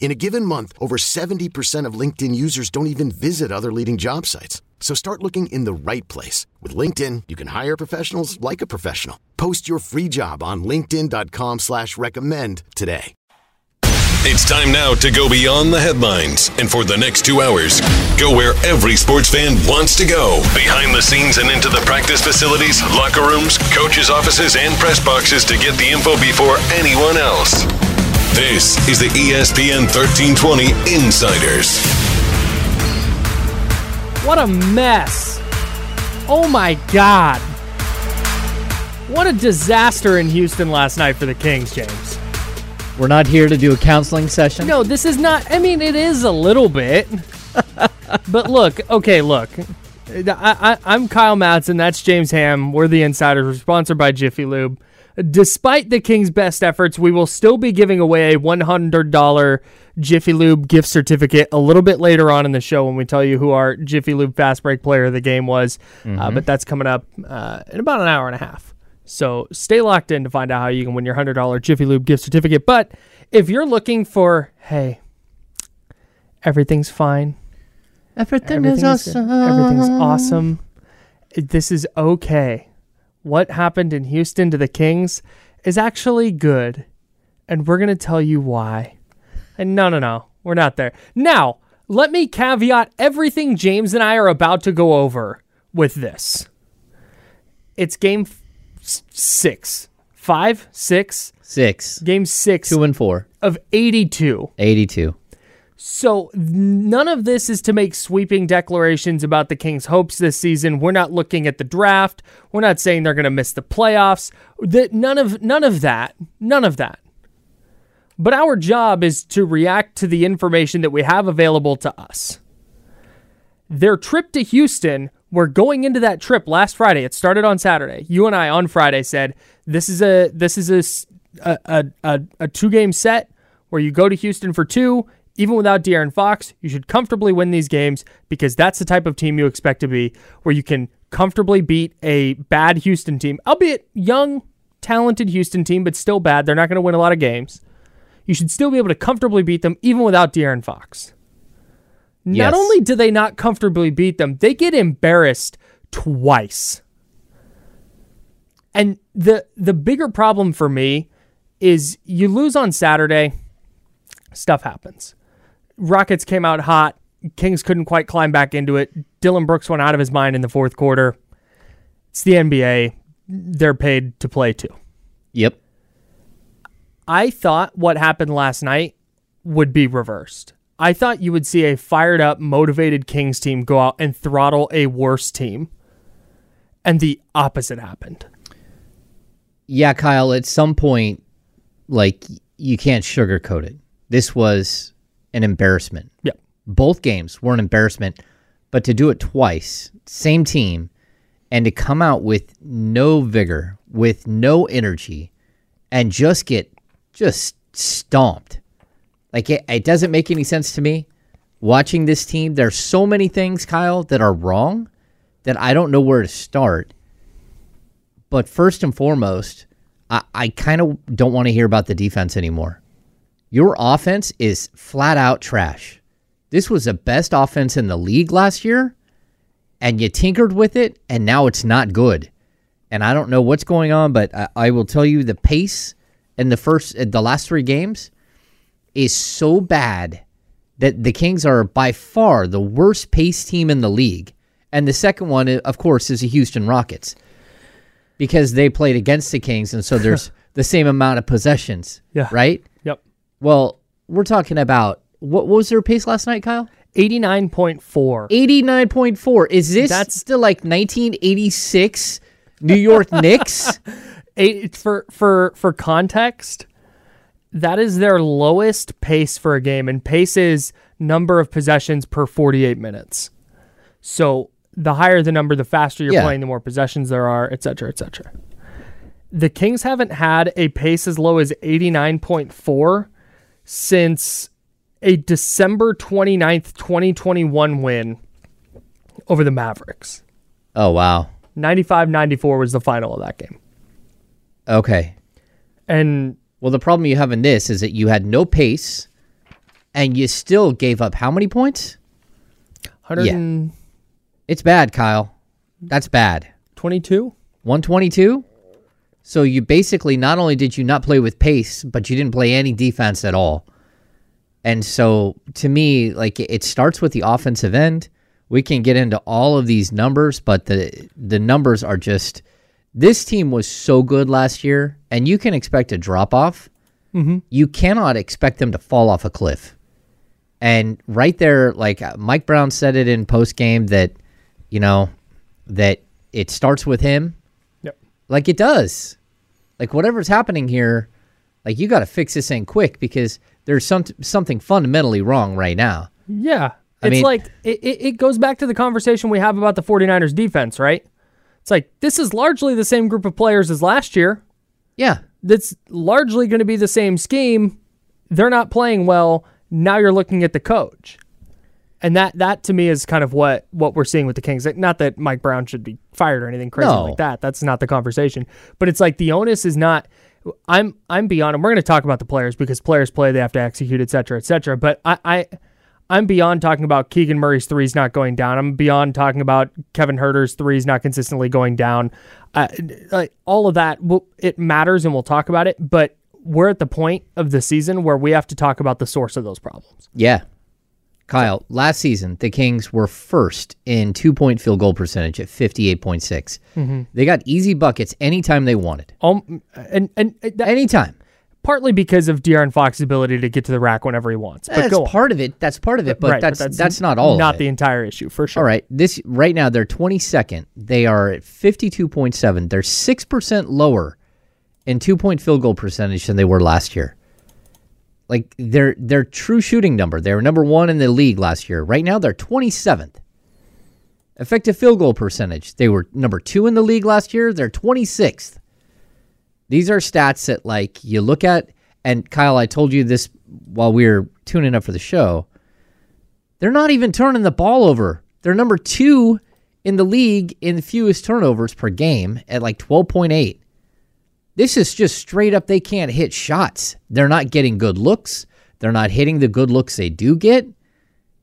In a given month, over 70% of LinkedIn users don't even visit other leading job sites. So start looking in the right place. With LinkedIn, you can hire professionals like a professional. Post your free job on linkedin.com slash recommend today. It's time now to go beyond the headlines. And for the next two hours, go where every sports fan wants to go. Behind the scenes and into the practice facilities, locker rooms, coaches' offices, and press boxes to get the info before anyone else. This is the ESPN 1320 Insiders. What a mess. Oh my God. What a disaster in Houston last night for the Kings, James. We're not here to do a counseling session. No, this is not. I mean, it is a little bit. but look, okay, look. I, I, I'm Kyle Madsen. That's James Ham. We're the Insiders. We're sponsored by Jiffy Lube. Despite the Kings' best efforts, we will still be giving away a $100 Jiffy Lube gift certificate a little bit later on in the show when we tell you who our Jiffy Lube fast break player of the game was. Uh, but that's coming up uh, in about an hour and a half. So stay locked in to find out how you can win your $100 Jiffy Lube gift certificate. But if you're looking for, hey, everything's fine, Everything, everything is awesome. everything's awesome, this is okay. What happened in Houston to the Kings is actually good. And we're going to tell you why. And no, no, no, we're not there. Now, let me caveat everything James and I are about to go over with this. It's game f- six, five, six, Six, game six two and four, of 82. 82. So none of this is to make sweeping declarations about the Kings' hopes this season. We're not looking at the draft. We're not saying they're going to miss the playoffs. That none of none of that. None of that. But our job is to react to the information that we have available to us. Their trip to Houston, we're going into that trip last Friday. It started on Saturday. You and I on Friday said this is a this is a a, a, a two game set where you go to Houston for two. Even without De'Aaron Fox, you should comfortably win these games because that's the type of team you expect to be, where you can comfortably beat a bad Houston team, albeit young, talented Houston team, but still bad. They're not going to win a lot of games. You should still be able to comfortably beat them even without De'Aaron Fox. Not Yes. only do they not comfortably beat them, they get embarrassed twice. And the the bigger problem for me is you lose on Saturday, stuff happens. Rockets came out hot. Kings couldn't quite climb back into it. Dillon Brooks went out of his mind in the fourth quarter. It's the NBA. They're paid to play too. Yep. I thought what happened last night would be reversed. I thought you would see a fired up, motivated Kings team go out and throttle a worse team. And the opposite happened. Yeah, Kyle, at some point, like, you can't sugarcoat it. This was an embarrassment. Yeah. Both games were an embarrassment, but to do it twice, same team, and to come out with no vigor, with no energy, and just get just stomped. Like it, it doesn't make any sense to me. Watching this team, there's so many things, Kyle, that are wrong that I don't know where to start. But first and foremost, I, I kind of don't want to hear about the defense anymore. Your offense is flat out trash. This was the best offense in the league last year, and you tinkered with it, and now it's not good. And I don't know what's going on, but I, I will tell you the pace in the first, the last three games is so bad that the Kings are by far the worst pace team in the league. And the second one, of course, is the Houston Rockets. because they played against the Kings, and so there's the same amount of possessions. Yeah. Right. Well, we're talking about what, what was their pace last night, Kyle? 89.4. 89.4. Is this That's- still like 1986 New York Knicks? Eight, for for for context, that is their lowest pace for a game, and pace is number of possessions per 48 minutes. So the higher the number, the faster you're Yeah. playing, the more possessions there are, et cetera, et cetera. The Kings haven't had a pace as low as 89.4 since a December 29th, 2021 win over the Mavericks. Oh, wow. 95 94 was the final of that game. Okay. And Well, the problem you have in this is that you had no pace and you still gave up how many points? 122? It's bad, Kyle. That's bad. 122? So you basically not only did you not play with pace, but you didn't play any defense at all. And so to me, like it starts with the offensive end. We can get into all of these numbers, but the the numbers are just this team was so good last year, and you can expect a drop off. Mm-hmm. You cannot expect them to fall off a cliff. And right there, like uh, Mike Brown said it in post game that, you know, that it starts with him. Yep. Like it does. Like whatever's happening here, like you got to fix this thing quick because there's some something fundamentally wrong right now. Yeah. I It's mean- like, it, it, it goes back to the conversation we have about the 49ers defense, right? It's like, this is largely the same group of players as last year. Yeah. That's largely going to be the same scheme. They're not playing well. Now you're looking at the coach. And that, that to me is kind of what, what we're seeing with the Kings. Like, Not that Mike Brown should be fired or anything crazy No. like that. That's not the conversation. But it's like the onus is not. I'm I'm beyond, and we're going to talk about the players because players play, they have to execute, et cetera, et cetera. But I, I I'm beyond talking about Keegan Murray's threes not going down. I'm beyond talking about Kevin Huerter's threes not consistently going down. Uh, like all of that, will it matters, and we'll talk about it. But we're at the point of the season where we have to talk about the source of those problems. Yeah. Kyle, last season, the Kings were first in two point field goal percentage at 58.6. They got easy buckets anytime they wanted. Um, and and that, Anytime. partly because of De'Aaron Fox's ability to get to the rack whenever he wants. But That's part of it. That's part of it, but Right, that's, that's not all Not the entire issue for sure. All right. This right now they're 22nd. They are at 52.7. They're 6% lower in two-point field goal percentage than they were last year. Like their their true shooting number, they were number 1 in the league last year. Right now they're 27th. Effective field goal percentage, they were number 2 in the league last year. They're 26th. These are stats that like you look at and Kyle, I told you this while we were tuning up for the show. They're not even turning the ball over. They're number two in the league in fewest turnovers per game at like 12.8. This is just straight up, they can't hit shots. They're not getting good looks. They're not hitting the good looks they do get.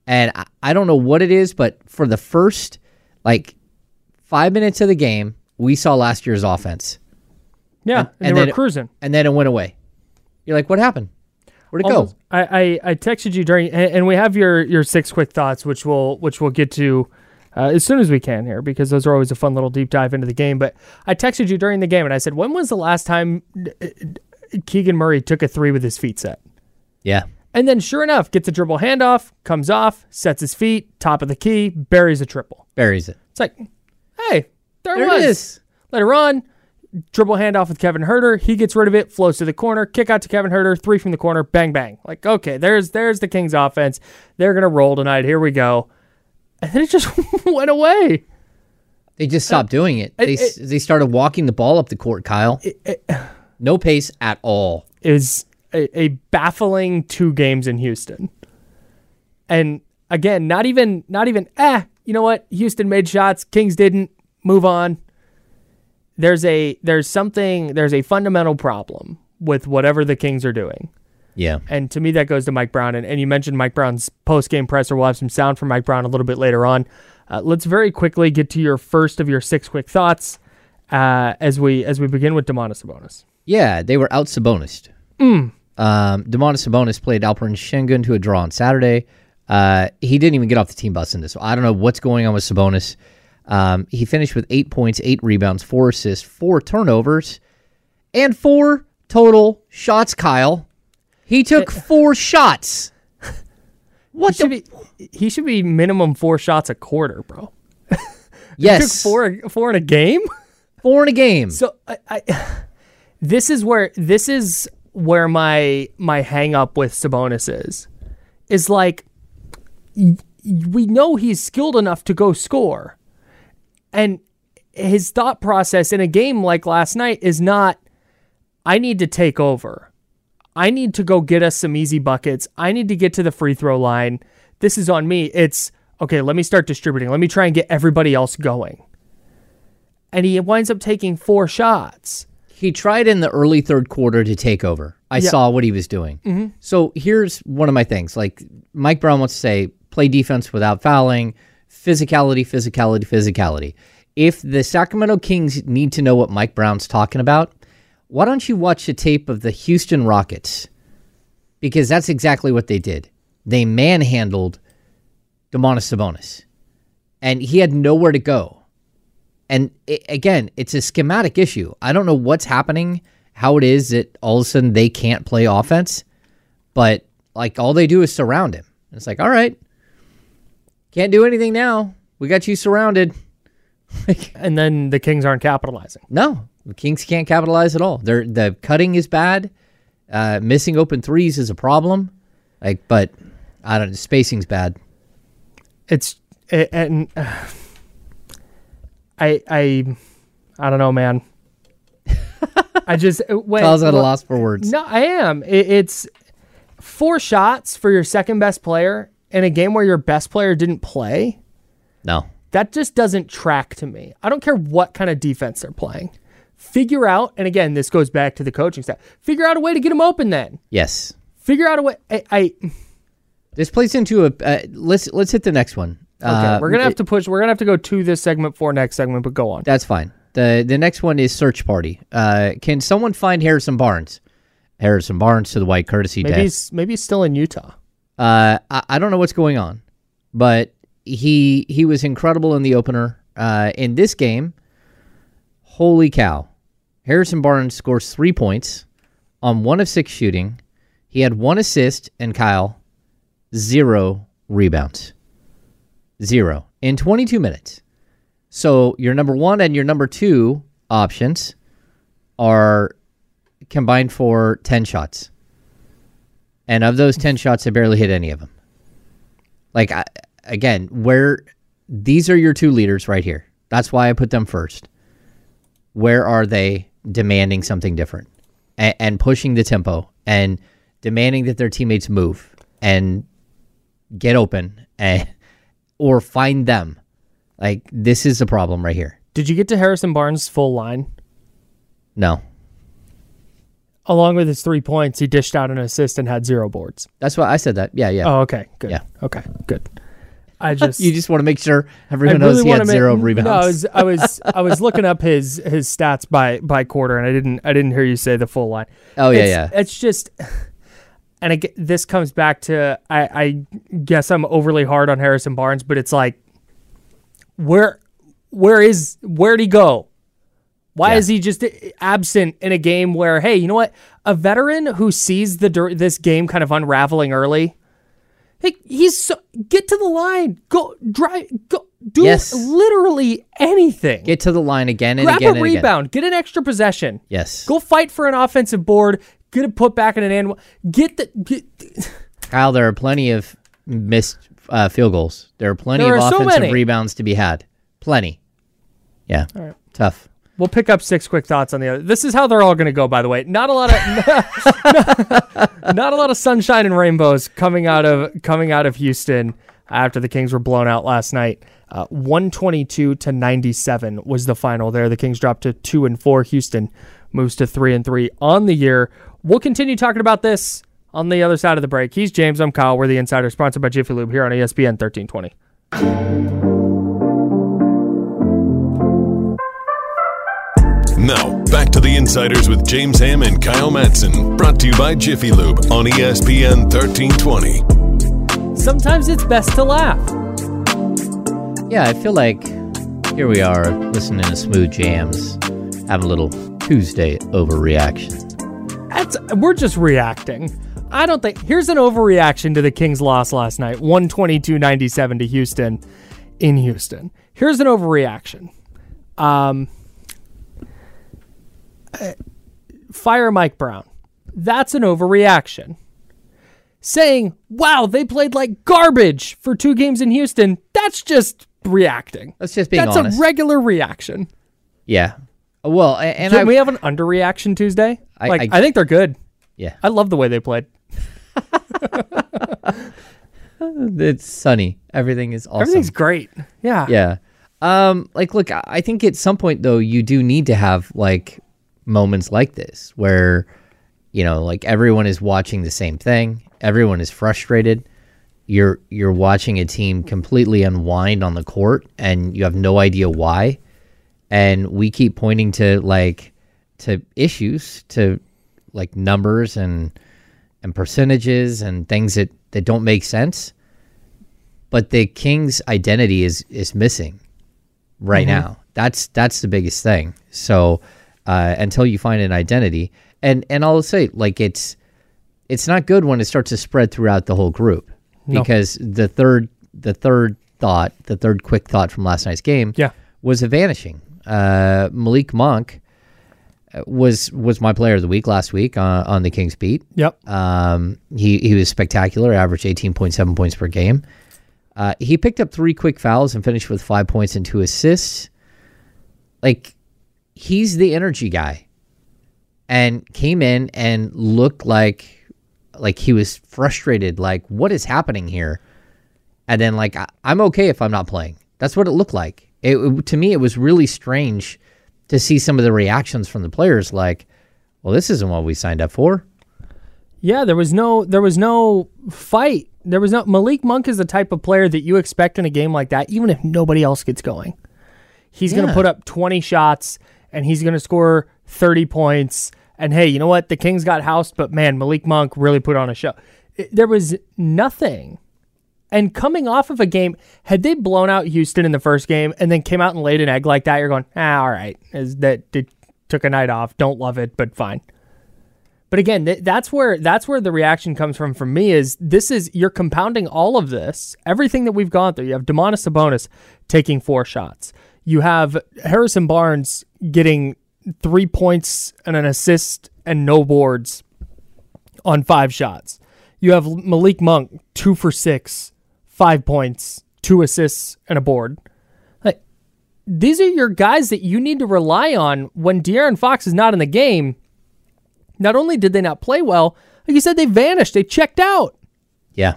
And I, I don't know what it is, but for the first like five minutes of the game, we saw last year's offense. Yeah, And- and, and they then were it- cruising. And then it went away. You're like, what happened? Where'd it go? I, I I texted you during, and, and we have your your six quick thoughts, which we'll which we'll get to uh, as soon as we can here because those are always a fun little deep dive into the game. But I texted you during the game and I said, when was the last time uh, Keegan Murray took a three with his feet set? Yeah. And then sure enough, gets a dribble handoff, comes off, sets his feet, top of the key, buries a triple. Buries it. It's like, hey, there, There it was. it is. Later on, dribble handoff with Kevin Huerter. He gets rid of it, flows to the corner, kick out to Kevin Huerter, three from the corner, bang bang. Like, okay, there's there's the Kings offense. They're gonna roll tonight. Here we go. And then it just went away. They just stopped doing it. They s they started walking the ball up the court, Kyle. no pace at all. It was a, a baffling two games in Houston. And again, not even not even eh, you know what? Houston made shots, Kings didn't. Move on. There's a there's something there's a fundamental problem with whatever the Kings are doing. Yeah. And to me, that goes to Mike Brown. And, and you mentioned Mike Brown's post game presser. We'll have some sound from Mike Brown a little bit later on. Uh, let's very quickly get to your first of your six quick thoughts uh, as we as we begin with Domantas Sabonis. Yeah, they were out Sabonis. Um, Domantas Sabonis played Alperen Sengun to a draw on Saturday. Uh, he didn't even get off the team bus in this. So I don't know what's going on with Sabonis. Um, he finished with eight points, eight rebounds, four assists, four turnovers, and four total shots. Kyle, he took four shots. He What should the? be he should be minimum four shots a quarter, bro. He took yes, four four in a game. four in a game. So I, I this is where this is where my my hang up with Sabonis is is like we know he's skilled enough to go score. And his thought process in a game like last night is not I need to take over. I need to go get us some easy buckets. I need to get to the free throw line. This is on me. It's okay, let me start distributing. Let me try and get everybody else going. And he winds up taking four shots. He tried in the early third quarter to take over. I Yeah. saw what he was doing. Mm-hmm. So here's one of my things. Like Mike Brown wants to say, play defense without fouling, physicality, physicality, physicality. If the Sacramento Kings need to know what Mike Brown's talking about, why don't you watch the tape of the Houston Rockets? Because that's exactly what they did. They manhandled Domantas Sabonis, and he had nowhere to go. And i again, it's a schematic issue. I don't know what's happening, how it is that all of a sudden they can't play offense, but like all they do is surround him. It's like, all right, can't do anything now. We got you surrounded. And then the Kings aren't capitalizing. No, the Kings can't capitalize at all. They're, the cutting is bad. Uh, missing open threes is a problem. Like, but I don't. Spacing's bad. It's it, and uh, I I I don't know, man. I just when Kyle's at a loss for words. No, I am. It, it's four shots for your second best player in a game where your best player didn't play. No. That just doesn't track to me. I don't care what kind of defense they're playing. Figure out, and again, this goes back to the coaching staff. Figure out a way to get them open. Then Yes. figure out a way. I, I This plays into a. Uh, let's let's hit the next one. okay. Uh, we're gonna have to push. We're gonna have to go to this segment for next segment, but go on. That's fine. the The next one is search party. Uh, can someone find Harrison Barnes? Harrison Barnes to the white courtesy Maybe he's maybe he's still in Utah. Uh, I, I don't know what's going on, but he he was incredible in the opener. Uh, in this game, holy cow! Harrison Barnes scores three points on one of six shooting. He had one assist, and Kyle zero rebounds, zero in 22 minutes. So your number one and your number two options are combined for 10 shots. And of those 10 shots, I barely hit any of them. Like, I, again, where these are your two leaders right here. That's why I put them first. Where are they demanding something different and, and pushing the tempo and demanding that their teammates move and get open and, or find them? Like, this is the problem right here. Did you get to Harrison Barnes' full line? No. Along with his three points, he dished out an assist and had zero boards. That's why I said that. Yeah, yeah. Oh, okay, good. Yeah. Okay, good. I just you just want to make sure everyone knows he had ma- zero rebounds. No, I was I was I was looking up his his stats by by quarter, and I didn't I didn't hear you say the full line. Oh, yeah, it's, yeah. It's just, and I, this comes back to I I guess I'm overly hard on Harrison Barnes, but it's like, where where is where'd he go? Why Yeah. is he just absent in a game where hey, you know what? A veteran who sees the this game kind of unraveling early. Hey, he's so, get to the line. Go drive. Go do Yes. literally anything. Get to the line again and Grab again a and again. rebound. Get an extra possession. Yes. Go fight for an offensive board. Get it put back in an end. Get the. Get, Kyle, there are plenty of missed uh, field goals. There are plenty There of are offensive many. rebounds to be had. Plenty. Yeah. Tough. We'll pick up six quick thoughts on the other. This is how they're all going to go. By the way, not a lot of not a lot of sunshine and rainbows coming out of coming out of Houston after the Kings were blown out last night. Uh, 122 to 97 was the final there. The Kings dropped to two and four. Houston moves to three and three on the year. We'll continue talking about this on the other side of the break. He's James. I'm Kyle. We're the Insider, sponsored by Jiffy Lube here on ESPN 1320. Now, back to the Insiders with James Ham and Kyle Madsen. Brought to you by Jiffy Lube on ESPN 1320. Sometimes it's best to laugh. Yeah, I feel like Here we are, listening to smooth jams, having a little Tuesday overreaction. That's we're just reacting. I don't think here's an overreaction to the Kings loss last night, 122-97 to Houston in Houston. Here's an overreaction. Um fire Mike Brown. That's an overreaction. Saying, "Wow, they played like garbage for two games in Houston." That's just reacting. That's just being That's honest. a regular reaction. yeah. Well, and Can I, we have an underreaction Tuesday? I- like I- I think they're good. yeah, I love the way they played. it's sunny. Everything is awesome. Everything's great. Yeah. Yeah. Um, like, look, I I think at some point though, you do need to have like moments like this where, you know, like everyone is watching the same thing. Everyone is frustrated. You're you're watching a team completely unwind on the court, and you have no idea why. And we keep pointing to like to issues, to like numbers and and percentages and things that that don't make sense but the king's identity is is missing right mm-hmm. now that's that's the biggest thing so uh, until you find an identity and and i'll say like it's it's not good when it starts to spread throughout the whole group because the third the third thought the third quick thought from last night's game Yeah. was a vanishing uh, malik monk uh, was was my player of the week last week uh, on the kings beat Yep. um, he he was spectacular, averaged 18.7 points per game. Uh, he picked up three quick fouls and finished with five points and two assists. Like he's the energy guy, and came in and looked like like he was frustrated. Like what is happening here? And then like I, I'm okay if I'm not playing. That's what it looked like. It, it- to me it was really strange to see some of the reactions from the players. Like, well, this isn't what we signed up for. Yeah, there was no there was no fight. There was no Malik Monk is the type of player that you expect in a game like that, even if nobody else gets going. He's gonna put up twenty shots and he's gonna score thirty points. And hey, you know what? The Kings got housed, but man, Malik Monk really put on a show. It- there was nothing. And coming off of a game, had they blown out Houston in the first game and then came out and laid an egg like that, you're going, ah, all right, is that they took a night off. Don't love it, but fine. But again, th- that's where that's where the reaction comes from. From me is this is you're compounding all of this, everything that we've gone through. You have Domantas Sabonis taking four shots. You have Harrison Barnes getting three points and an assist and no boards on five shots. You have Malik Monk two for six, five points, two assists and a board. Like these are your guys that you need to rely on when De'Aaron Fox is not in the game. Not only did they not play well, like you said, they vanished. They checked out. Yeah.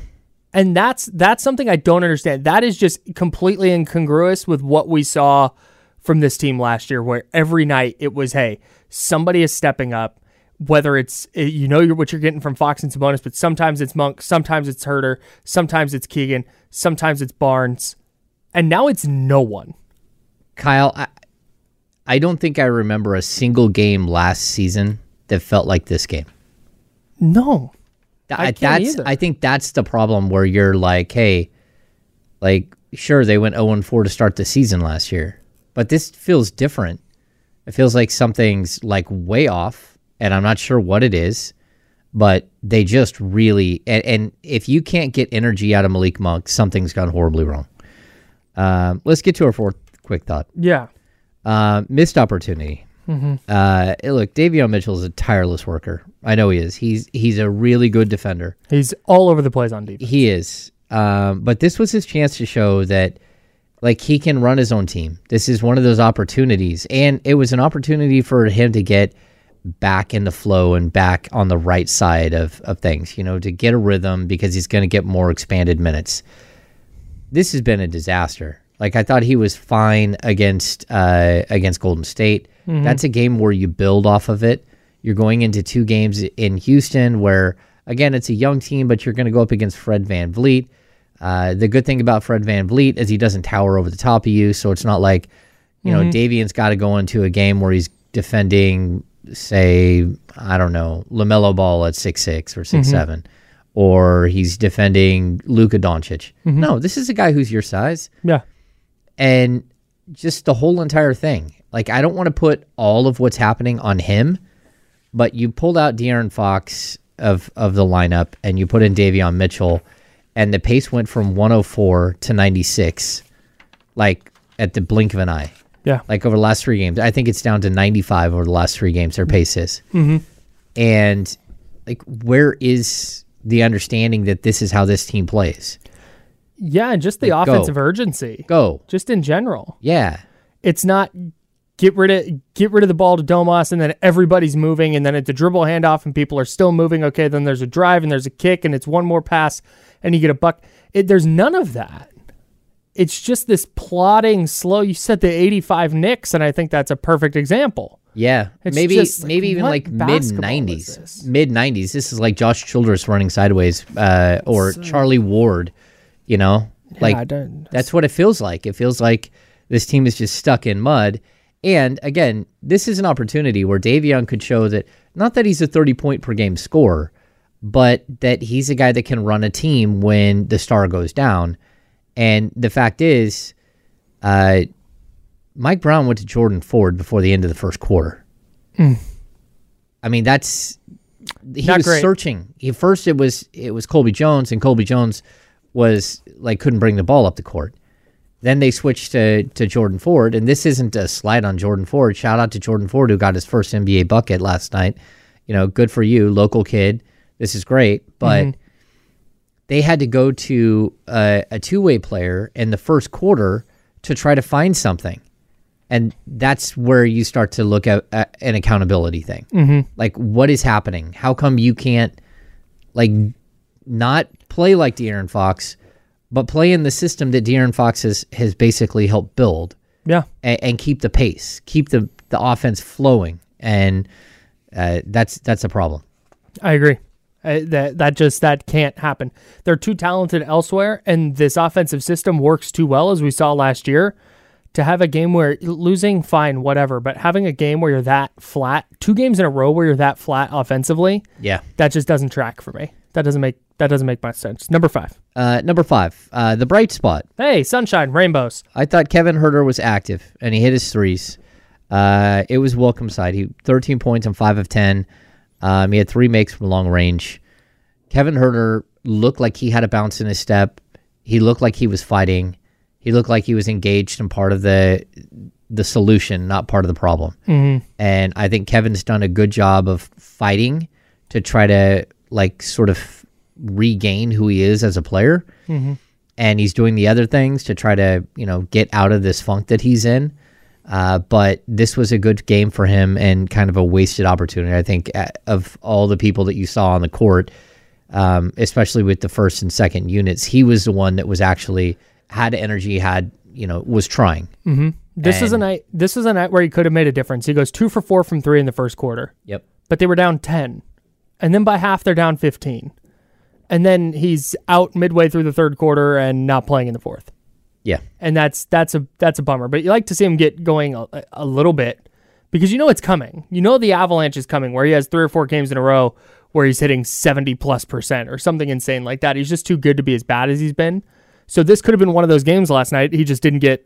And that's that's something I don't understand. That is just completely incongruous with what we saw from this team last year, where every night it was, hey, somebody is stepping up. Whether it's eh, you know what you're getting from Fox and Sabonis, but sometimes it's Monk, sometimes it's Huerter, sometimes it's Keegan, sometimes it's Barnes, and now it's no one. Kyle, I, I don't think I remember a single game last season that felt like this game. No, I that's either. I think that's the problem where you're like, hey, like sure they went 0 4 to start the season last year, but this feels different. It feels like something's like way off, and I'm not sure what it is, but they just really and, and if you can't get energy out of Malik Monk, something's gone horribly wrong. Um, let's get to our fourth quick thought. yeah, Uh, missed opportunity. Uh, look, Davion Mitchell is a tireless worker. I know he is. He's he's a really good defender. he's all over the place on defense. He is. Um, but this was his chance to show that, like, he can run his own team. This is one of those opportunities, and it was an opportunity for him to get back in the flow and back on the right side of of things. You know, to get a rhythm because he's going to get more expanded minutes. This has been a disaster. Like I thought he was fine against uh, against Golden State. That's a game where you build off of it. You're going into two games in Houston where again it's a young team, but you're going to go up against Fred VanVleet. Uh, the good thing about Fred VanVleet is he doesn't tower over the top of you, so it's not like you know Davion's got to go into a game where he's defending, say, I don't know, LaMelo Ball at six six or 6 seven, or he's defending Luka Doncic. No, this is a guy who's your size Yeah, and just the whole entire thing. Like I don't want to put all of what's happening on him, but you pulled out De'Aaron Fox of of the lineup and you put in Davion Mitchell, and the pace went from 104 to 96, like at the blink of an eye. Yeah. Like over the last three games, I think it's down to 95 over the last three games. Their pace is, mm-hmm. and like where is the understanding that this is how this team plays? Yeah, and just the Like, go. offensive urgency. Go, Just in general. yeah. It's not get rid of get rid of the ball to Domas and then everybody's moving and then it's a dribble handoff and people are still moving. Okay, then there's a drive and there's a kick and it's one more pass and you get a buck. It, there's none of that. It's just this plodding, slow. You said the 85 Knicks, and I think that's a perfect example. Yeah, It's maybe just, like, maybe even like mid 90s, mid nineties. This is like Josh Childress running sideways, uh, or Charlie Ward. You know, like I don't- that's what it feels like. It feels like this team is just stuck in mud. And again, this is an opportunity where Davion could show that not that he's a thirty point per game scorer, but that he's a guy that can run a team when the star goes down. And the fact is, uh, Mike Brown went to Jordan Ford before the end of the first quarter. I mean, that's he Not was great. searching. He first it was it was Colby Jones, and Colby Jones was like couldn't bring the ball up the court. Then they switched to to Jordan Ford, and this isn't a slide on Jordan Ford. Shout out to Jordan Ford who got his first NBA bucket last night. You know, good for you, local kid. This is great, but they had to go to a, a two way player in the first quarter to try to find something. And that's where you start to look at, at an accountability thing. Mm-hmm. Like, what is happening? How come you can't, like, not play like De'Aaron Fox, but play in the system that De'Aaron Fox has, has basically helped build Yeah. and, and keep the pace, keep the, the offense flowing? And uh, that's that's a problem. I agree. Uh, that that just that can't happen. They're too talented elsewhere, and this offensive system works too well, as we saw last year. To have a game where losing, fine, whatever, but having a game where you're that flat, two games in a row where you're that flat offensively, Yeah. that just doesn't track for me. That doesn't make that doesn't make much sense. Number five. Uh, number five, uh, the bright spot. Hey, sunshine, rainbows. I thought Kevin Huerter was active and he hit his threes. Uh, it was welcome side. He 13 points on five of 10. Um, he had three makes from long range. Kevin Huerter looked like he had a bounce in his step. He looked like he was fighting. He looked like he was engaged in part of the the solution, not part of the problem. Mm-hmm. And I think Kevin's done a good job of fighting to try to like sort of regain who he is as a player and he's doing the other things to try to you know get out of this funk that he's in. Uh, but this was a good game for him and kind of a wasted opportunity. I think of all the people that you saw on the court, um, especially with the first and second units, he was the one that was actually had energy, had you know was trying. Mm-hmm. This is a night. This is a night where he could have made a difference. He goes two for four from three in the first quarter. Yep. but they were down 10. And then by half, they're down 15. And then he's out midway through the third quarter and not playing in the fourth. Yeah. And that's that's a that's a bummer. But you like to see him get going a, a little bit because you know it's coming. You know the avalanche is coming where he has three or four games in a row where he's hitting 70 plus percent or something insane like that. He's just too good to be as bad as he's been. So this could have been one of those games last night. He just didn't get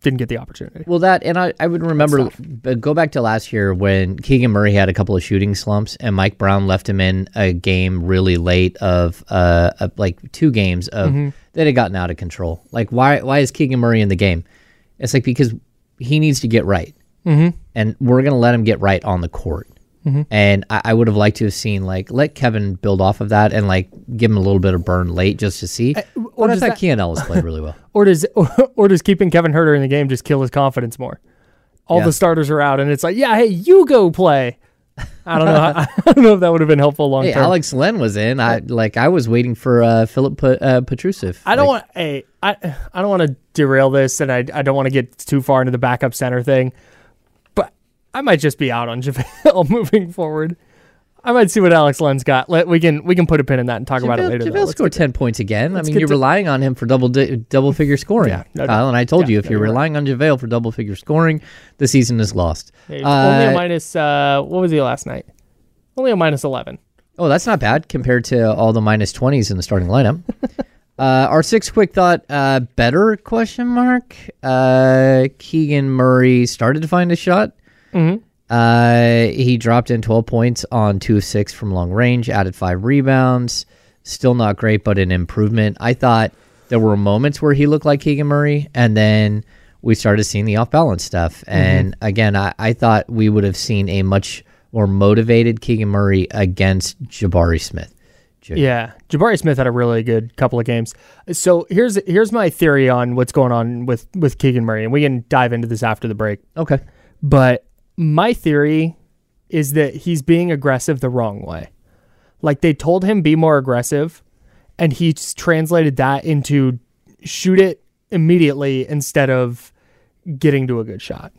didn't get the opportunity. Well, that and I, I would remember go back to last year when Keegan Murray had a couple of shooting slumps and Mike Brown left him in a game really late of uh of like two games of that had gotten out of control. Like why why is Keegan Murray in the game? It's like because he needs to get right, mm-hmm. and we're gonna let him get right on the court. And I, I would have liked to have seen like let Kevin build off of that and like give him a little bit of burn late just to see. or But I does thought that- Keon Ellis played really well. Or does or, does keeping Kevin Huerter in the game just kill his confidence more? All Yeah. the starters are out, and it's like, yeah, hey, you go play. I don't know. I, I don't know if that would have been helpful long Hey, term. Alex Len was in. I like. I was waiting for uh, Filip Pa- uh, Petrusev. I don't Like, want. Hey, I I don't want to derail this, and I I don't want to get too far into the backup center thing, I might just be out on JaVale moving forward. I might see what Alex Len's got. Let we can we can put a pin in that and talk about it later. JaVale scored ten points again. I mean, you're to- relying on him for double di- double figure scoring, Yeah, no, Kyle. And I told yeah, you if no, you're you're right. relying on JaVale for double figure scoring, the season is lost. Hey, only a Uh, minus. Uh, what was he last night? Only a minus eleven. oh, that's not bad compared to all the minus twenties in the starting lineup. Uh, our sixth quick thought, uh, better question mark. Uh, Keegan Murray started to find a shot. Mhm. Uh, he dropped in 12 points on two of six from long range, added five rebounds. Still not great, but an improvement. I thought there were moments where he looked like Keegan Murray, and then we started seeing the off balance stuff. And again, I, I thought we would have seen a much more motivated Keegan Murray against Jabari Smith. J- Yeah, Jabari Smith had a really good couple of games. So here's here's my theory on what's going on with with Keegan Murray, and we can dive into this after the break. Okay. But my theory is that he's being aggressive the wrong way. Like they told him be more aggressive, and he's translated that into shoot it immediately instead of getting to a good shot.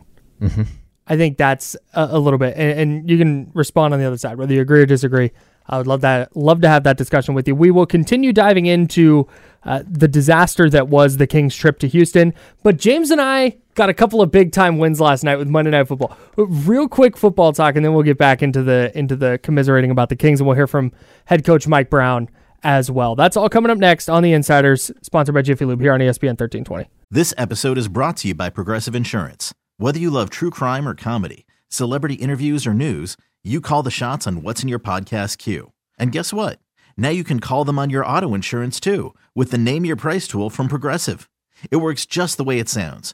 I think that's a, a little bit, and, and you can respond on the other side whether you agree or disagree. I would love that, love to have that discussion with you. We will continue diving into uh, the disaster that was the Kings' trip to Houston, but James and I got a couple of big time wins last night with Monday Night Football. Real quick football talk, and then we'll get back into the into the commiserating about the Kings, and we'll hear from head coach Mike Brown as well. That's all coming up next on the Insiders, sponsored by Jiffy Lube here on ESPN 1320. This episode is brought to you by Progressive Insurance. Whether you love true crime or comedy, celebrity interviews or news, you call the shots on what's in your podcast queue. And guess what? Now you can call them on your auto insurance too with the Name Your Price tool from Progressive. It works just the way it sounds.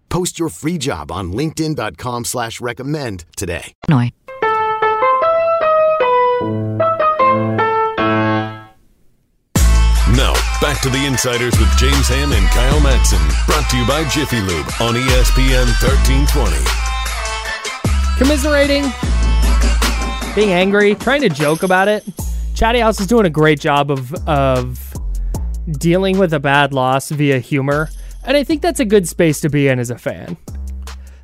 Post your free job on linkedin.com slash recommend today. Illinois. Now, back to the Insiders with James Ham and Kyle Madsen. Brought to you by Jiffy Lube on ESPN 1320. commiserating, being angry, trying to joke about it. Chatty House is doing a great job of of dealing with a bad loss via humor, and I think that's a good space to be in as a fan.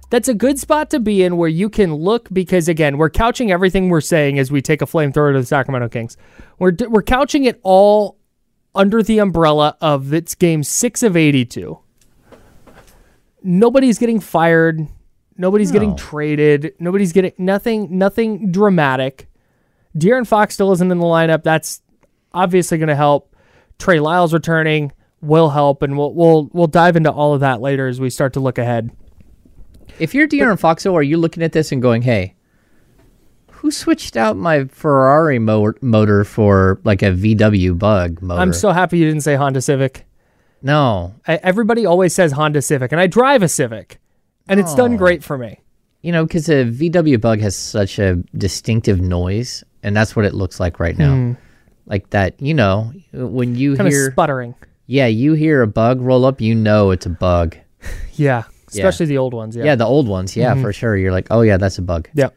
That's a good spot to be in where you can look because again, we're couching everything we're saying as we take a flamethrower to the Sacramento Kings. We're we're couching it all under the umbrella of it's game 6 of 82. Nobody's getting fired. Nobody's getting traded. Nobody's getting nothing. Nothing dramatic. De'Aaron Fox still isn't in the lineup. That's obviously going to help. Trey Lyles returning will help, and we'll we'll we'll dive into all of that later as we start to look ahead. If you're De'Aaron Foxo, are you looking at this and going, "Hey, who switched out my Ferrari mo- motor for like a VW Bug motor?" I'm so happy you didn't say Honda Civic. no. I, everybody always says Honda Civic, and I drive a Civic, and it's done great for me. You know, because a VW Bug has such a distinctive noise, and that's what it looks like right now. Hmm. Like that, you know, when you Kind hear, sputtering. Yeah, you hear a bug roll up, you know it's a bug. Yeah, especially the old ones. Yeah, Yeah, the old ones, yeah, for sure. You're like, oh yeah, that's a bug. Yep.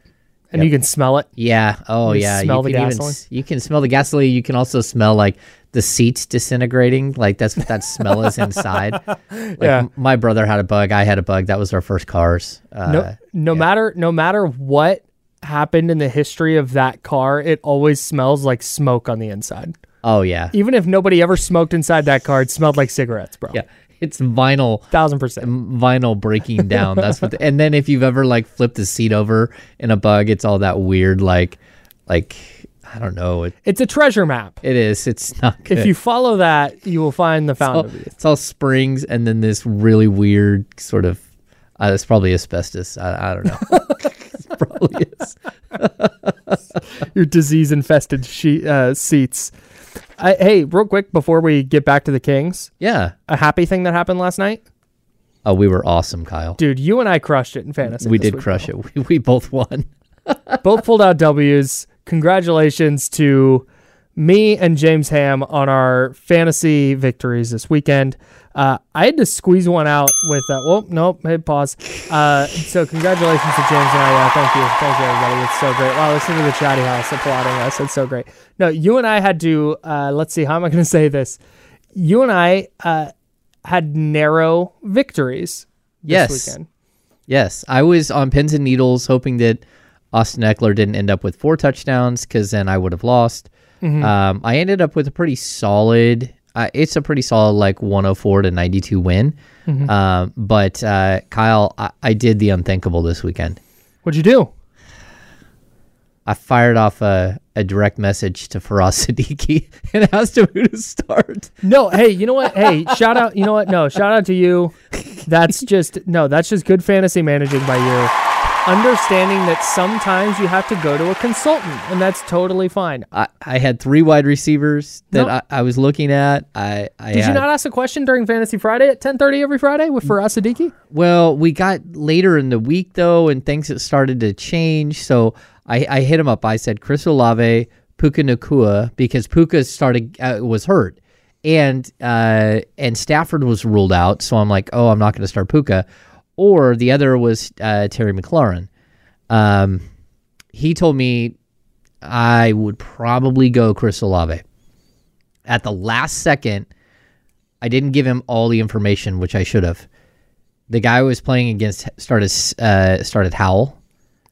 And you can smell it. Yeah. Oh You yeah. smell you the can gasoline? s- you can smell the gasoline. You can also smell like the seats disintegrating. Like that's what that smell is inside. Like Yeah. my brother had a bug. I had a bug. That was our first cars. Uh, No, no matter no matter what happened in the history of that car, it always smells like smoke on the inside. Oh yeah. Even if nobody ever smoked inside that car, it smelled like cigarettes, bro. Yeah. It's vinyl thousand percent. vinyl breaking down. That's what. The, and then if you've ever like flipped the seat over in a bug, it's all that weird like like I don't know. It, It's a treasure map. it is. It's not good. If you follow that, you will find the it's all, fountain of youth. it's all springs and then this really weird sort of uh, it's probably asbestos i, I don't know it probably is Your disease infested she- uh, seats. I, hey, real quick before we get back to the Kings, yeah a happy thing that happened last night, oh we were awesome kyle dude. You and I crushed it in fantasy. we did crush it we, we both won Both pulled out W's. Congratulations to me and James Ham on our fantasy victories this weekend. Uh, I had to squeeze one out with. Uh, well, nope. Hey, pause. Uh, so congratulations to James and I. Uh, thank you, thank you, everybody. It's so great. Wow, listen to the chatty house applauding us. It's so great. No, you and I had to. Uh, let's see. How am I going to say this? You and I uh, had narrow victories this Yes. weekend. Yes, I was on pins and needles, hoping that Austin Ekeler didn't end up with four touchdowns because then I would have lost. Um, I ended up with a pretty solid. Uh, it's a pretty solid like 104 to 92 win. Um, but uh, Kyle, I, I did the unthinkable this weekend. What'd you do? I fired off a, a direct message to Faraz Siddiqui and asked him who to start. No, hey, you know what? Hey, shout out. You know what? No, shout out to you. That's just no. That's just good fantasy managing by you. Understanding that sometimes you have to go to a consultant, and that's totally fine. I, I had three wide receivers that. I, I was looking at. I, I Did had, you not ask a question during Fantasy Friday at ten thirty every Friday with Faraz Siddiqui? Well, we got later in the week though, and things had started to change. So I, I hit him up. I said Chris Olave, Puka Nacua, because Puka started uh, was hurt, and uh, and Stafford was ruled out. So I'm like, oh, I'm not going to start Puka. Or the other was uh, Terry McLaurin. Um, he told me I would probably go Chris Olave. At the last second, I didn't give him all the information, which I should have the guy I was playing against started uh, started Howell.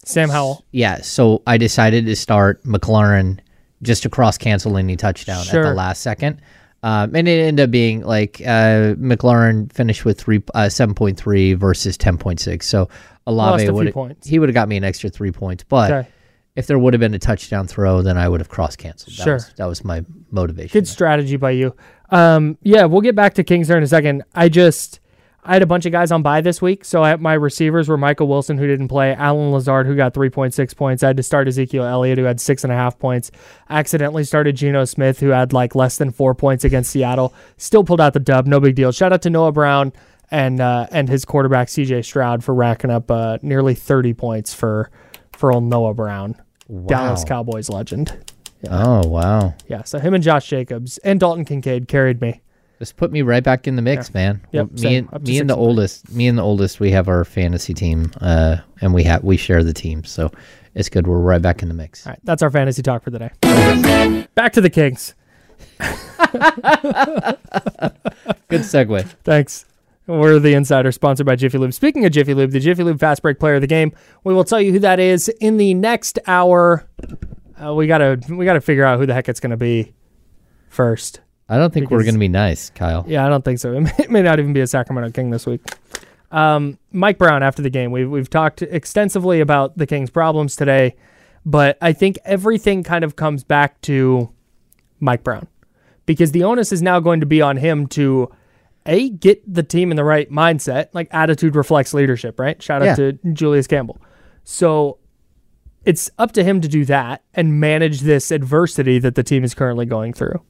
Sam Howell. Yeah, so I decided to start McLaurin just to cross cancel any touchdown at the last second. Um, and it ended up being like uh, McLaurin finished with three uh, seven point three versus ten point six. So Lost a Olave few would he would have got me an extra three points. But Okay. if there would have been a touchdown throw, then I would have cross canceled. Sure. was, that was my motivation. Good strategy by you. Um, yeah, we'll get back to Kings there in a second. I just I had a bunch of guys on bye this week, so I, my receivers were Michael Wilson, who didn't play, Allen Lazard, who got three point six points. I had to start Ezekiel Elliott, who had six and a half points. Accidentally started Geno Smith, who had like less than four points against Seattle. Still pulled out the dub, no big deal. Shout out to Noah Brown and uh, and his quarterback CJ Stroud for racking up uh, nearly thirty points for for old Noah Brown, Dallas Cowboys legend. Oh wow! Yeah, so him and Josh Jacobs and Dalton Kincaid carried me. Just put me right back in the mix, man. Yep, me same. and me and the oldest, me and the oldest, we have our fantasy team, uh, and we have we share the team, so it's good. We're right back in the mix. All right, that's our fantasy talk for the day. Back to the Kings. Good segue. Thanks. We're the insider sponsored by Jiffy Lube. Speaking of Jiffy Lube, the Jiffy Lube Fast Break player of the game, we will tell you who that is in the next hour. Uh, we gotta we gotta figure out who the heck it's gonna be first. I don't think we're going to be nice, Kyle. Yeah, I don't think so. It may, it may not even be a Sacramento King this week. Um, Mike Brown, after the game, we've, we've talked extensively about the Kings' problems today, but I think everything kind of comes back to Mike Brown because the onus is now going to be on him to a get the team in the right mindset. Like attitude reflects leadership, right? Shout out Yeah. to Julius Campbell. So it's up to him to do that and manage this adversity that the team is currently going through.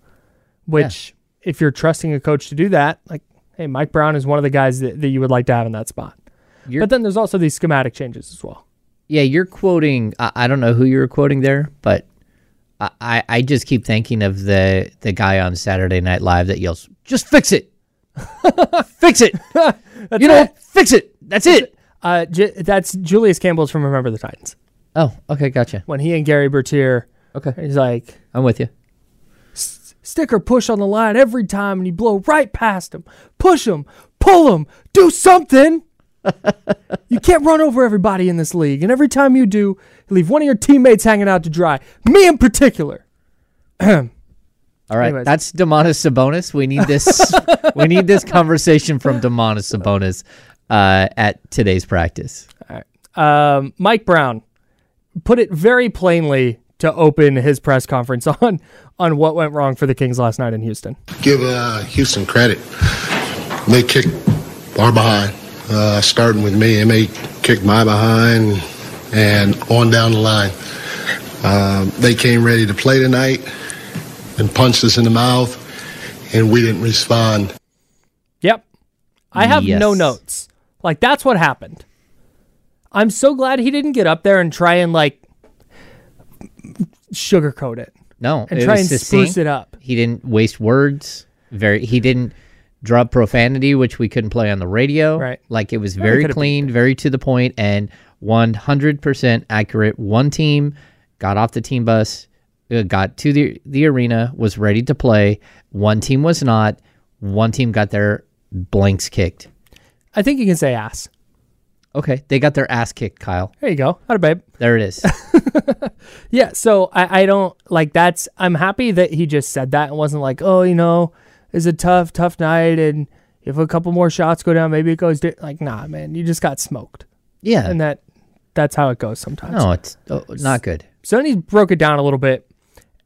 Which, if you're trusting a coach to do that, like, hey, Mike Brown is one of the guys that, that you would like to have in that spot. You're- but then there's also these schematic changes as well. Yeah, you're quoting. I, I don't know who you're quoting there, but I, I, just keep thinking of the the guy on Saturday Night Live that yells, "Just fix it, fix it, you know, it. fix it. That's it." Uh, J- that's Julius Campbell's from Remember the Titans. Oh, okay, gotcha. When he and Gary Bertier, Okay, he's like, I'm with you. Stick or push on the line every time and you blow right past him. Push him, pull him, do something. you can't run over everybody in this league. And every time you do, you leave one of your teammates hanging out to dry. Me in particular. All right, Anyways. that's Domantas Sabonis. We need this. we need this conversation from Domantas Sabonis uh, at today's practice. Um, Mike Brown put it very plainly to open his press conference on on what went wrong for the Kings last night in Houston. give uh, Houston credit. They kicked our behind, uh, starting with me. They kicked my behind and on down the line. Um, they came ready to play tonight and punched us in the mouth, and we didn't respond. Yep. I have no notes. Like that's what happened. I'm so glad he didn't get up there and try and like sugarcoat it. No, and it try and succinct. spruce it up. He didn't waste words. Very. He didn't drop profanity, which we couldn't play on the radio. Right. Like it was Yeah, very clean, very to the point, and 100% accurate. One team got off the team bus, uh, got to the the arena, was ready to play. One team was not. One team got their blanks kicked. I think you can say ass. Okay, they got their ass kicked, Kyle. There you go. How babe. There it is. Yeah, so I, I don't like that's I'm happy that he just said that and wasn't like, oh, you know, it's a tough, tough night and if a couple more shots go down, maybe it goes di-. like, nah, man, you just got smoked. Yeah. And that that's how it goes sometimes. no, it's oh, not good. So then he broke it down a little bit,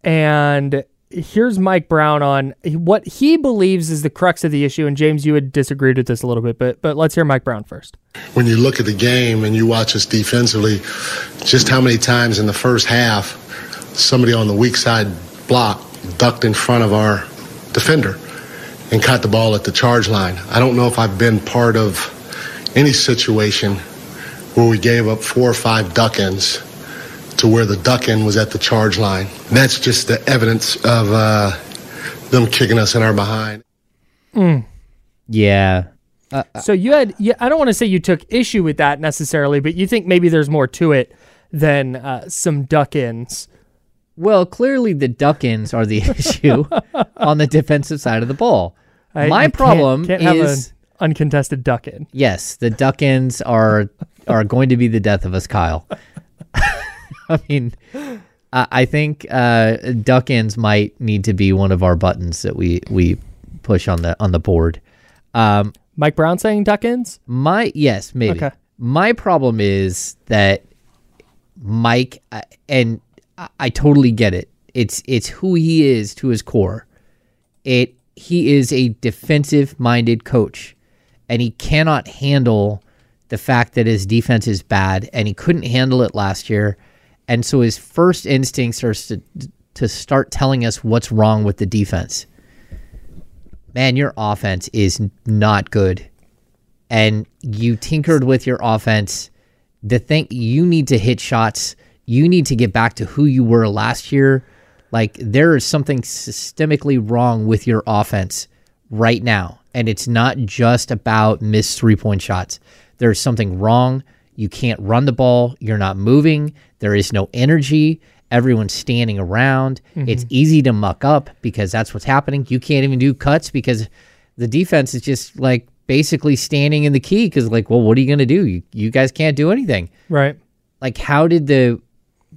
and here's Mike Brown on what he believes is the crux of the issue. And James, you had disagreed with this a little bit, but but let's hear Mike Brown first. when you look at the game and you watch us defensively, just how many times in the first half somebody on the weak side block ducked in front of our defender and caught the ball at the charge line. I don't know if I've been part of any situation where we gave up four or five duck ins to where the duck in was at the charge line. That's just the evidence of uh, them kicking us in our behind. Yeah. So you had, yeah, I don't want to say you took issue with that necessarily, but you think maybe there's more to it than uh, some duck ins. Well, clearly the duck-ins are the issue on the defensive side of the ball. I- My you can't- problem can't, have is an uncontested duck in. yes, the duck-ins are are going to be the death of us, Kyle. I mean, I, I think uh, duck-ins might need to be one of our buttons that we we push on the on the board. Um, Mike Brown saying duck ins? My yes, maybe. Okay. My problem is that Mike uh, and I, I totally get it. It's it's who he is to his core. It he is a defensive minded coach and he cannot handle the fact that his defense is bad and he couldn't handle it last year. And so his first instincts are to, to start telling us what's wrong with the defense. Man, your offense is not good and you tinkered with your offense, the thing you need to hit shots. You need to get back to who you were last year. Like there is something systemically wrong with your offense right now, and it's not just about missed three point shots. There's something wrong. You can't run the ball. You're not moving. There is no energy. Everyone's standing around. It's mm-hmm. easy to muck up because that's what's happening. You can't even do cuts because the defense is just like basically standing in the key because like well what are you going to do you, you guys can't do anything Right. like how did the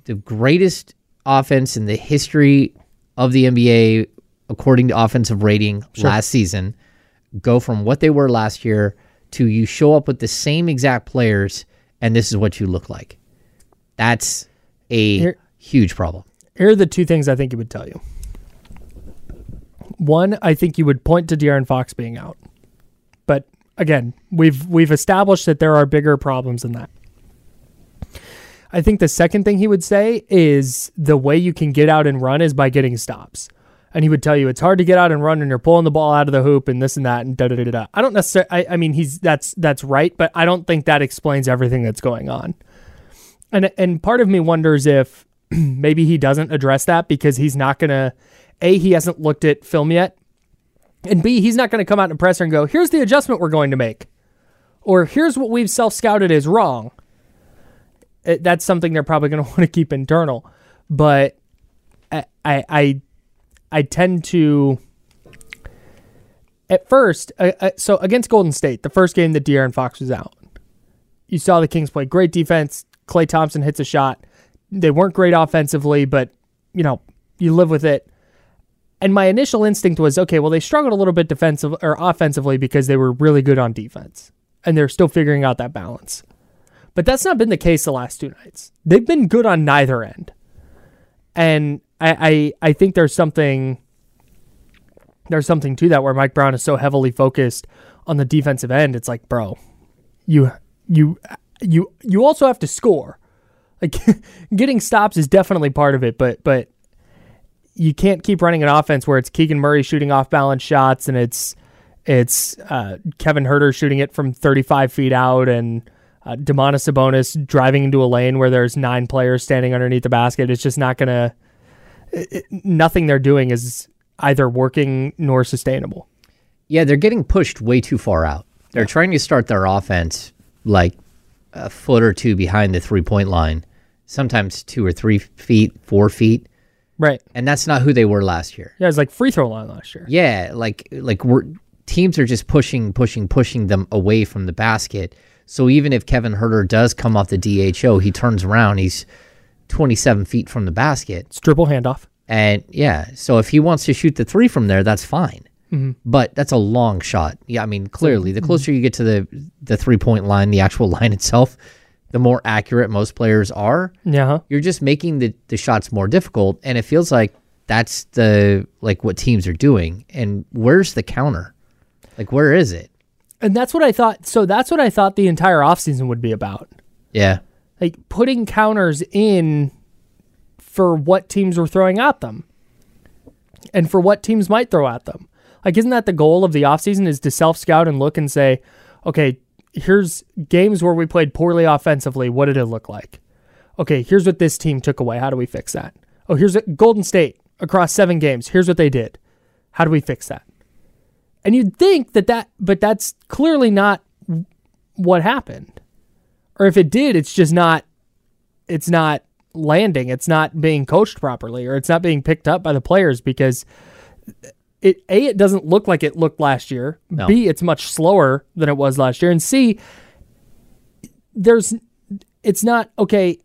the greatest offense in the history of the nba according to offensive rating last season go from what they were last year to you show up with the same exact players and this is what you look like that's a Here- huge problem Here are the two things I think he would tell you. One, I think you would point to De'Aaron Fox being out. But again, we've we've established that there are bigger problems than that. I think the second thing he would say is the way you can get out and run is by getting stops. And he would tell you it's hard to get out and run and you're pulling the ball out of the hoop and this and that and da da da da. I don't necessarily I, I mean he's that's that's right, but I don't think that explains everything that's going on. And and part of me wonders if maybe he doesn't address that because he's not gonna a he hasn't looked at film yet, and b he's not gonna come out in a presser and go here's the adjustment we're going to make, or here's what we've self scouted is wrong. It, that's something they're probably gonna want to keep internal, but uh, I I I, I tend to. At first, uh, uh, so against Golden State, the first game that De'Aaron Fox was out, you saw the Kings play great defense. Klay Thompson hits a shot. They weren't great offensively, but you know, you live with it. And my initial instinct was, okay, well, they struggled a little bit defensive or offensively because they were really good on defense, and they're still figuring out that balance. But that's not been the case the last two nights. They've been good on neither end, and I I, I think there's something there's something to that where Mike Brown is so heavily focused on the defensive end. It's like, bro, you you you you also have to score. Like getting stops is definitely part of it, but but you can't keep running an offense where it's Keegan Murray shooting off balance shots and it's it's uh, Kevin Huerter shooting it from 35 feet out and uh, Domantas Sabonis driving into a lane where there's nine players standing underneath the basket. It's just not gonna. It, nothing they're doing is either working nor sustainable. Yeah, they're getting pushed way too far out. They're yeah. trying to start their offense like a foot or two behind the three point line, sometimes two or three feet, four feet. Right. And that's not who they were last year. Yeah, it was like free throw line last year. Yeah, like like we're teams are just pushing, pushing, pushing them away from the basket. So even if Kevin Huerter does come off the DHO, he turns around, he's 27 feet from the basket. It's triple handoff. And yeah, so if he wants to shoot the three from there, that's fine. Mm-hmm. But that's a long shot. Yeah, I mean, clearly, the closer you get to the the three point line, the actual line itself, the more accurate most players are. Yeah, you're just making the the shots more difficult, and it feels like that's the like what teams are doing. And where's the counter? Like, where is it? And that's what I thought. So that's what I thought the entire offseason would be about. Yeah, like putting counters in for what teams were throwing at them, and for what teams might throw at them. Like, isn't that the goal of the offseason is to self scout and look and say, okay, here's games where we played poorly offensively. What did it look like? Okay, here's what this team took away. How do we fix that? Oh, here's a, Golden State across seven games. Here's what they did. How do we fix that? And you'd think that that, but that's clearly not what happened. Or if it did, it's just not, it's not landing. It's not being coached properly or it's not being picked up by the players because it a it doesn't look like it looked last year. No. B it's much slower than it was last year, and C there's it's not okay.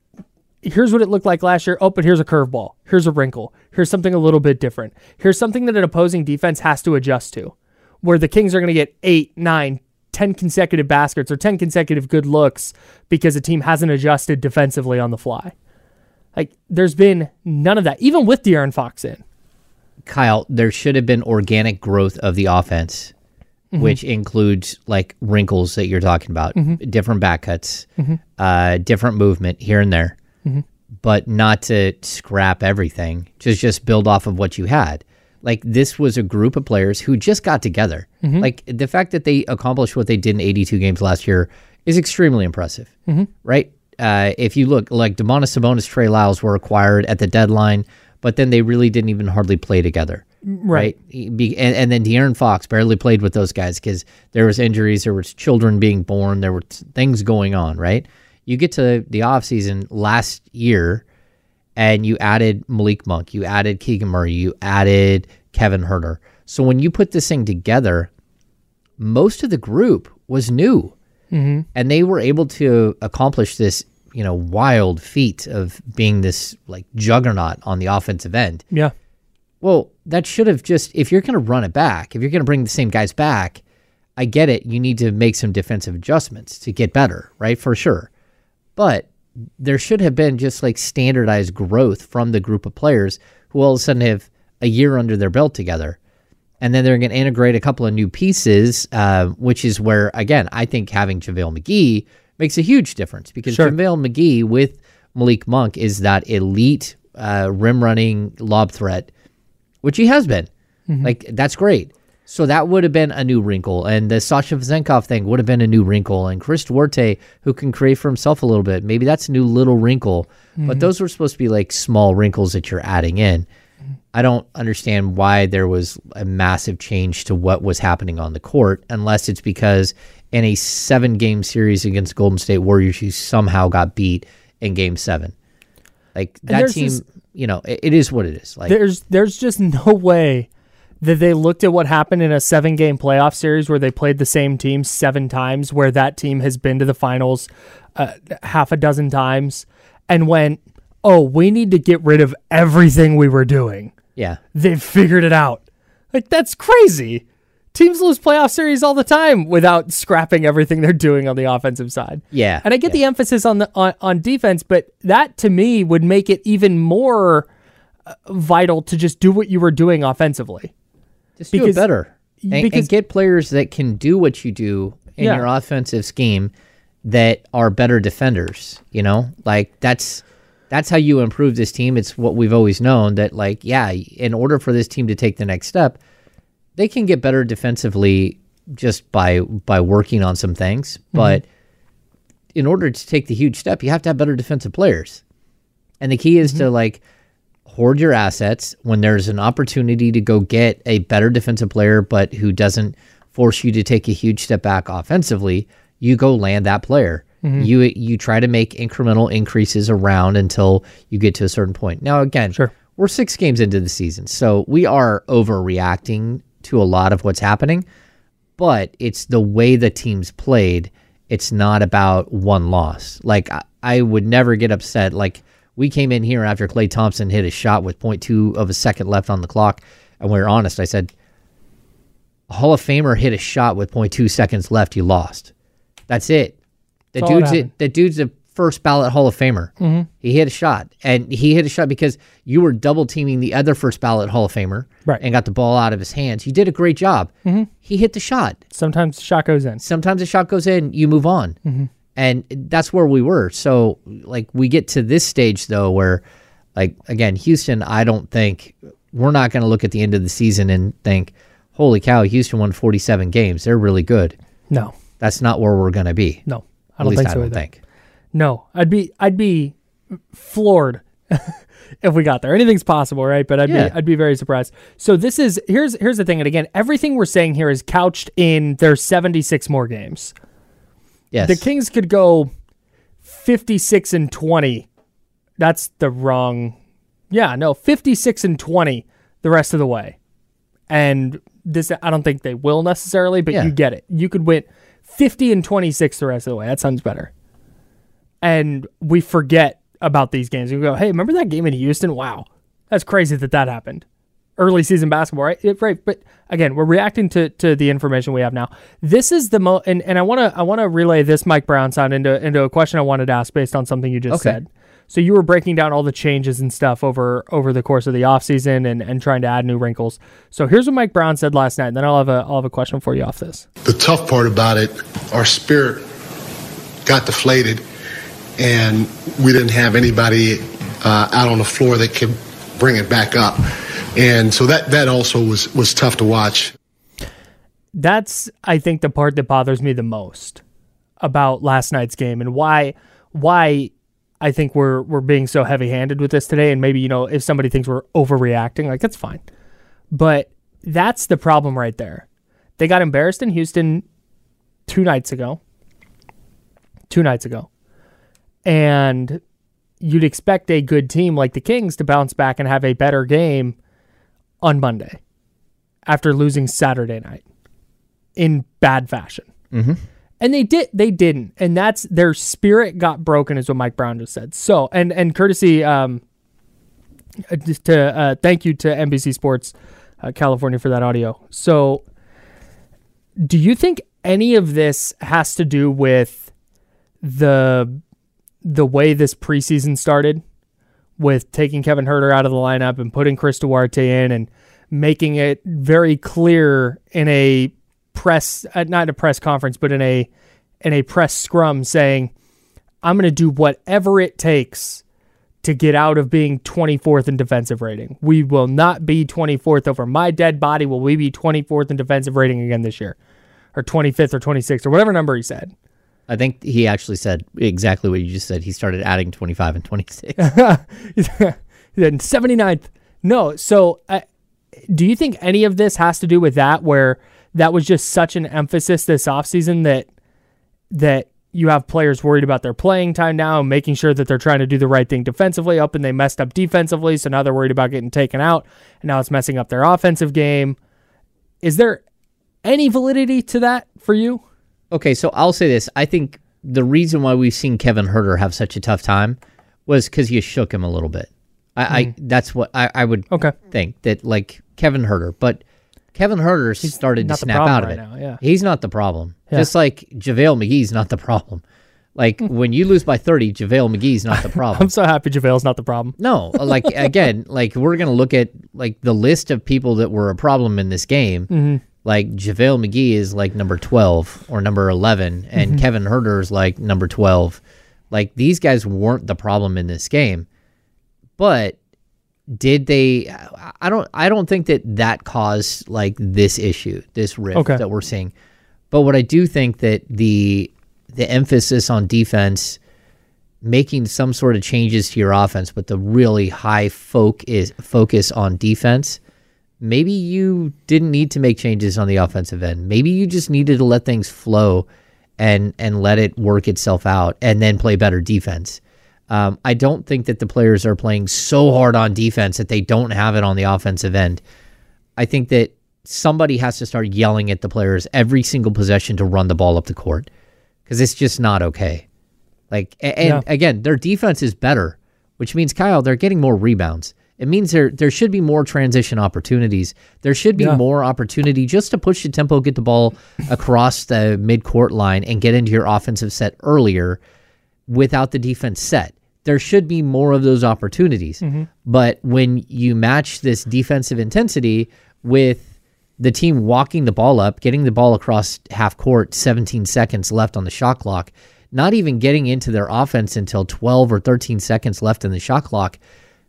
Here's what it looked like last year. Oh, but here's a curveball. Here's a wrinkle. Here's something a little bit different. Here's something that an opposing defense has to adjust to, where the Kings are going to get eight, nine, 10 consecutive baskets or 10 consecutive good looks because the team hasn't adjusted defensively on the fly. Like, there's been none of that, even with De'Aaron Fox in. Kyle, there should have been organic growth of the offense, mm-hmm. which includes like wrinkles that you're talking about, mm-hmm. different back cuts, mm-hmm. uh, different movement here and there, mm-hmm. but not to scrap everything. Just just build off of what you had. Like this was a group of players who just got together. Mm-hmm. Like the fact that they accomplished what they did in 82 games last year is extremely impressive, mm-hmm. right? Uh, if you look, like Domantas Sabonis, Trey Lyles were acquired at the deadline but then they really didn't even hardly play together. Right. right? and, and then De'Aaron Fox barely played with those guys because there was injuries, there was children being born, there were things going on, right? You get to the offseason last year and you added Malik Monk, you added Keegan Murray, you added Kevin Huerter. So when you put this thing together, most of the group was new. Mm-hmm. And they were able to accomplish this you know wild feat of being this like juggernaut on the offensive end. Yeah. Well, that should have just if you're going to run it back, if you're going to bring the same guys back, I get it. You need to make some defensive adjustments to get better, right? For sure. But there should have been just like standardized growth from the group of players who all of a sudden have a year under their belt together. And then they're going to integrate a couple of new pieces, uh, which is where, again, I think having JaVale McGee makes a huge difference because sure. JaVale McGee with Malik Monk is that elite uh, rim running lob threat, which he has been. Mm-hmm. Like, that's great. So that would have been a new wrinkle. And the Sasha Vezenkov thing would have been a new wrinkle. And Chris Duarte, who can create for himself a little bit, maybe that's a new little wrinkle. Mm-hmm. But those were supposed to be like small wrinkles that you're adding in. I don't understand why there was a massive change to what was happening on the court, unless it's because in a seven game series against Golden State Warriors, you somehow got beat in game seven. Like that team, just, you know, it, it is what it is. Like there's there's just no way that they looked at what happened in a seven game playoff series where they played the same team seven times, where that team has been to the finals uh, half a dozen times, and went, "Oh, we need to get rid of everything we were doing." Yeah, they figured it out. Like that's crazy teams lose playoff series all the time without scrapping everything they're doing on the offensive side. Yeah. And I get yeah. the emphasis on the on, on defense, but that to me would make it even more uh, vital to just do what you were doing offensively. Just because, do it better. And, because, and get players that can do what you do in yeah. your offensive scheme that are better defenders, you know? Like that's that's how you improve this team. It's what we've always known that like yeah, in order for this team to take the next step, they can get better defensively just by by working on some things, mm-hmm. but in order to take the huge step, you have to have better defensive players. And the key is mm-hmm. to like hoard your assets when there's an opportunity to go get a better defensive player, but who doesn't force you to take a huge step back offensively. You go land that player. Mm-hmm. You you try to make incremental increases around until you get to a certain point. Now, again, Sure. we're six games into the season, so we are overreacting to a lot of what's happening. But it's the way the teams played. It's not about one loss. Like I, I would never get upset. Like we came in here after Klay Thompson hit a shot with 0.2 of a second left on the clock, and we were honest. I said, a Hall of Famer hit a shot with 0.2 seconds left. You lost. That's it. The That's that dude's happened. the dude's a first ballot Hall of Famer. Mm-hmm. He hit a shot, and he hit a shot because you were double teaming the other first ballot Hall of Famer, Right. And got the ball out of his hands. You did a great job. Mm-hmm. He hit the shot. Sometimes the shot goes in. Sometimes the shot goes in, you move on, Mm-hmm. And that's where we were. So, like, we get to this stage though, where, like, again, Houston. I don't think we're not going to look at the end of the season and think, "Holy cow, Houston won 47 games. They're really good." No, That's not where we're going to be. no, I At don't least think I so don't think. No, I'd be I'd be floored if we got there. Anything's possible, right? But I'd Yeah. be I'd be very surprised. So this is here's here's the thing, and again, everything we're saying here is couched in there's 76 more games. Yes. The Kings could go 56 and 20. That's the wrong. Yeah, no, 56 and 20 the rest of the way. And this I don't think they will necessarily, but Yeah. you get it. You could win 50 and 26 the rest of the way. That sounds better. And we forget about these games. We go, "Hey, remember that game in Houston? Wow. That's crazy that that happened." Early season basketball, right? It- right, but again, we're reacting to, to the information we have now. This is the mo and, and I want to I want to relay this Mike Brown sound into into a question I wanted to ask based on something you just Okay. said. So you were breaking down all the changes and stuff over over the course of the offseason and, and trying to add new wrinkles. So here's what Mike Brown said last night, and then I'll have a I'll have a question for you off this. The tough part about it, our spirit got deflated, and we didn't have anybody uh, out on the floor that could bring it back up. And so that, that also was, was tough to watch. that's I think the part that bothers me the most about last night's game and why why I think we're we're being so heavy-handed with this today and maybe you know if somebody thinks we're overreacting like that's fine. But that's the problem right there. They got embarrassed in Houston 2 nights ago. 2 nights ago. And you'd expect a good team like the Kings to bounce back and have a better game on Monday after losing Saturday night in bad fashion. Mm-hmm. And they did. They didn't. And that's their spirit got broken, is what Mike Brown just said. So, and and courtesy, um, uh, just to uh, thank you to NBC Sports uh, California for that audio. So, do you think any of this has to do with the the way this preseason started? With taking Kevin Huerter out of the lineup and putting Chris Duarte in and making it very clear in a press uh, not in a press conference but in a in a press scrum saying I'm going to do whatever it takes to get out of being 24th in defensive rating. We will not be 24th over my dead body. Will we be 24th in defensive rating again this year? Or 25th or 26th or whatever number he said. I think he actually said exactly what you just said. He started adding 25 and 26. then 79th. No, so uh, do you think any of this has to do with that where that was just such an emphasis this offseason that that you have players worried about their playing time now and making sure that they're trying to do the right thing defensively up and they messed up defensively so now they're worried about getting taken out and now it's messing up their offensive game. Is there any validity to that for you? Okay, so I'll say this. I think the reason why we've seen Kevin Huerter have such a tough time was because you shook him a little bit. I, I that's what I, I would Okay. think that like Kevin Huerter, but Kevin Huerter started to snap out of right it. now, yeah. He's not the problem. Yeah. Just like JaVale McGee's not the problem. Like when you lose by 30, JaVale McGee's not the problem. I'm so happy JaVale's not the problem. No, like again, like we're gonna look at like the list of people that were a problem in this game. Mm-hmm. Like JaVale McGee is like number twelve or number eleven, and Mm-hmm. Kevin Huerter is like number twelve. Like these guys weren't the problem in this game, but did they? I- don't. I don't think that that caused like this issue, this rift Okay. that we're seeing. But what I do think that the the emphasis on defense making some sort of changes to your offense, but the really high focus focus on defense, maybe you didn't need to make changes on the offensive end. Maybe you just needed to let things flow and and let it work itself out and then play better defense. Um, I don't think that the players are playing so hard on defense that they don't have it on the offensive end. I think that somebody has to start yelling at the players every single possession to run the ball up the court because it's just not okay. Like, and Yeah. again, their defense is better, which means Kyle, they're getting more rebounds. It means there there should be more transition opportunities. There should be Yeah. more opportunity just to push the tempo, get the ball across the mid court line, and get into your offensive set earlier without the defense set. There should be more of those opportunities. Mm-hmm. But when you match this defensive intensity with the team walking the ball up, getting the ball across half court, 17 seconds left on the shot clock, not even getting into their offense until 12 or 13 seconds left in the shot clock.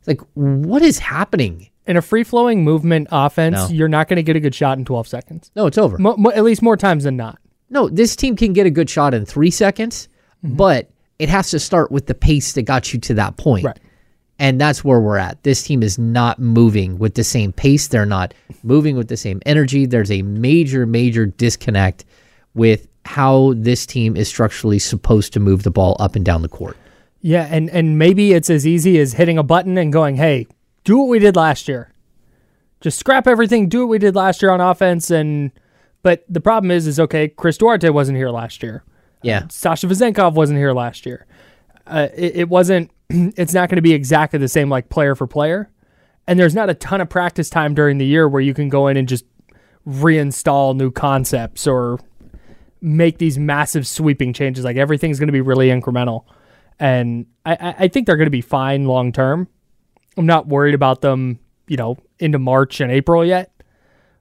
It's like, what is happening? In a free flowing movement offense, No. you're not going to get a good shot in 12 seconds. No, it's over. Mo- mo- at least more times than not. No, this team can get a good shot in three seconds, mm-hmm. but it has to start with the pace that got you to that point. Right. And that's where we're at. This team is not moving with the same pace. They're not moving with the same energy. There's a major, major disconnect with how this team is structurally supposed to move the ball up and down the court. Yeah, and and maybe it's as easy as hitting a button and going, "Hey, do what we did last year. Just scrap everything, do what we did last year on offense." And but the problem is, is okay. Chris Duarte wasn't here last year. Yeah. Sasha Vezenkov wasn't here last year. Uh, it, it wasn't. It's not going to be exactly the same like player for player. And there's not a ton of practice time during the year where you can go in and just reinstall new concepts or make these massive sweeping changes. Like everything's going to be really incremental, and I, I- think they're going to be fine long term. I'm not worried about them, you know, into March and April yet,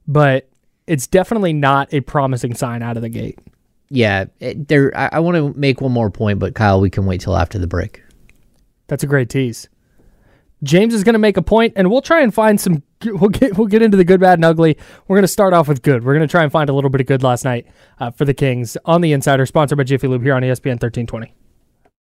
but it's definitely not a promising sign out of the gate. Yeah. It, there. I, I want to make one more point, but Kyle, we can wait till after the break. That's a great tease. James is going to make a point, and we'll try and find some. We'll get we'll get into the good, bad, and ugly. We're going to start off with good. We're going to try and find a little bit of good last night uh, for the Kings on the Insider, sponsored by Jiffy Lube here on ESPN 1320.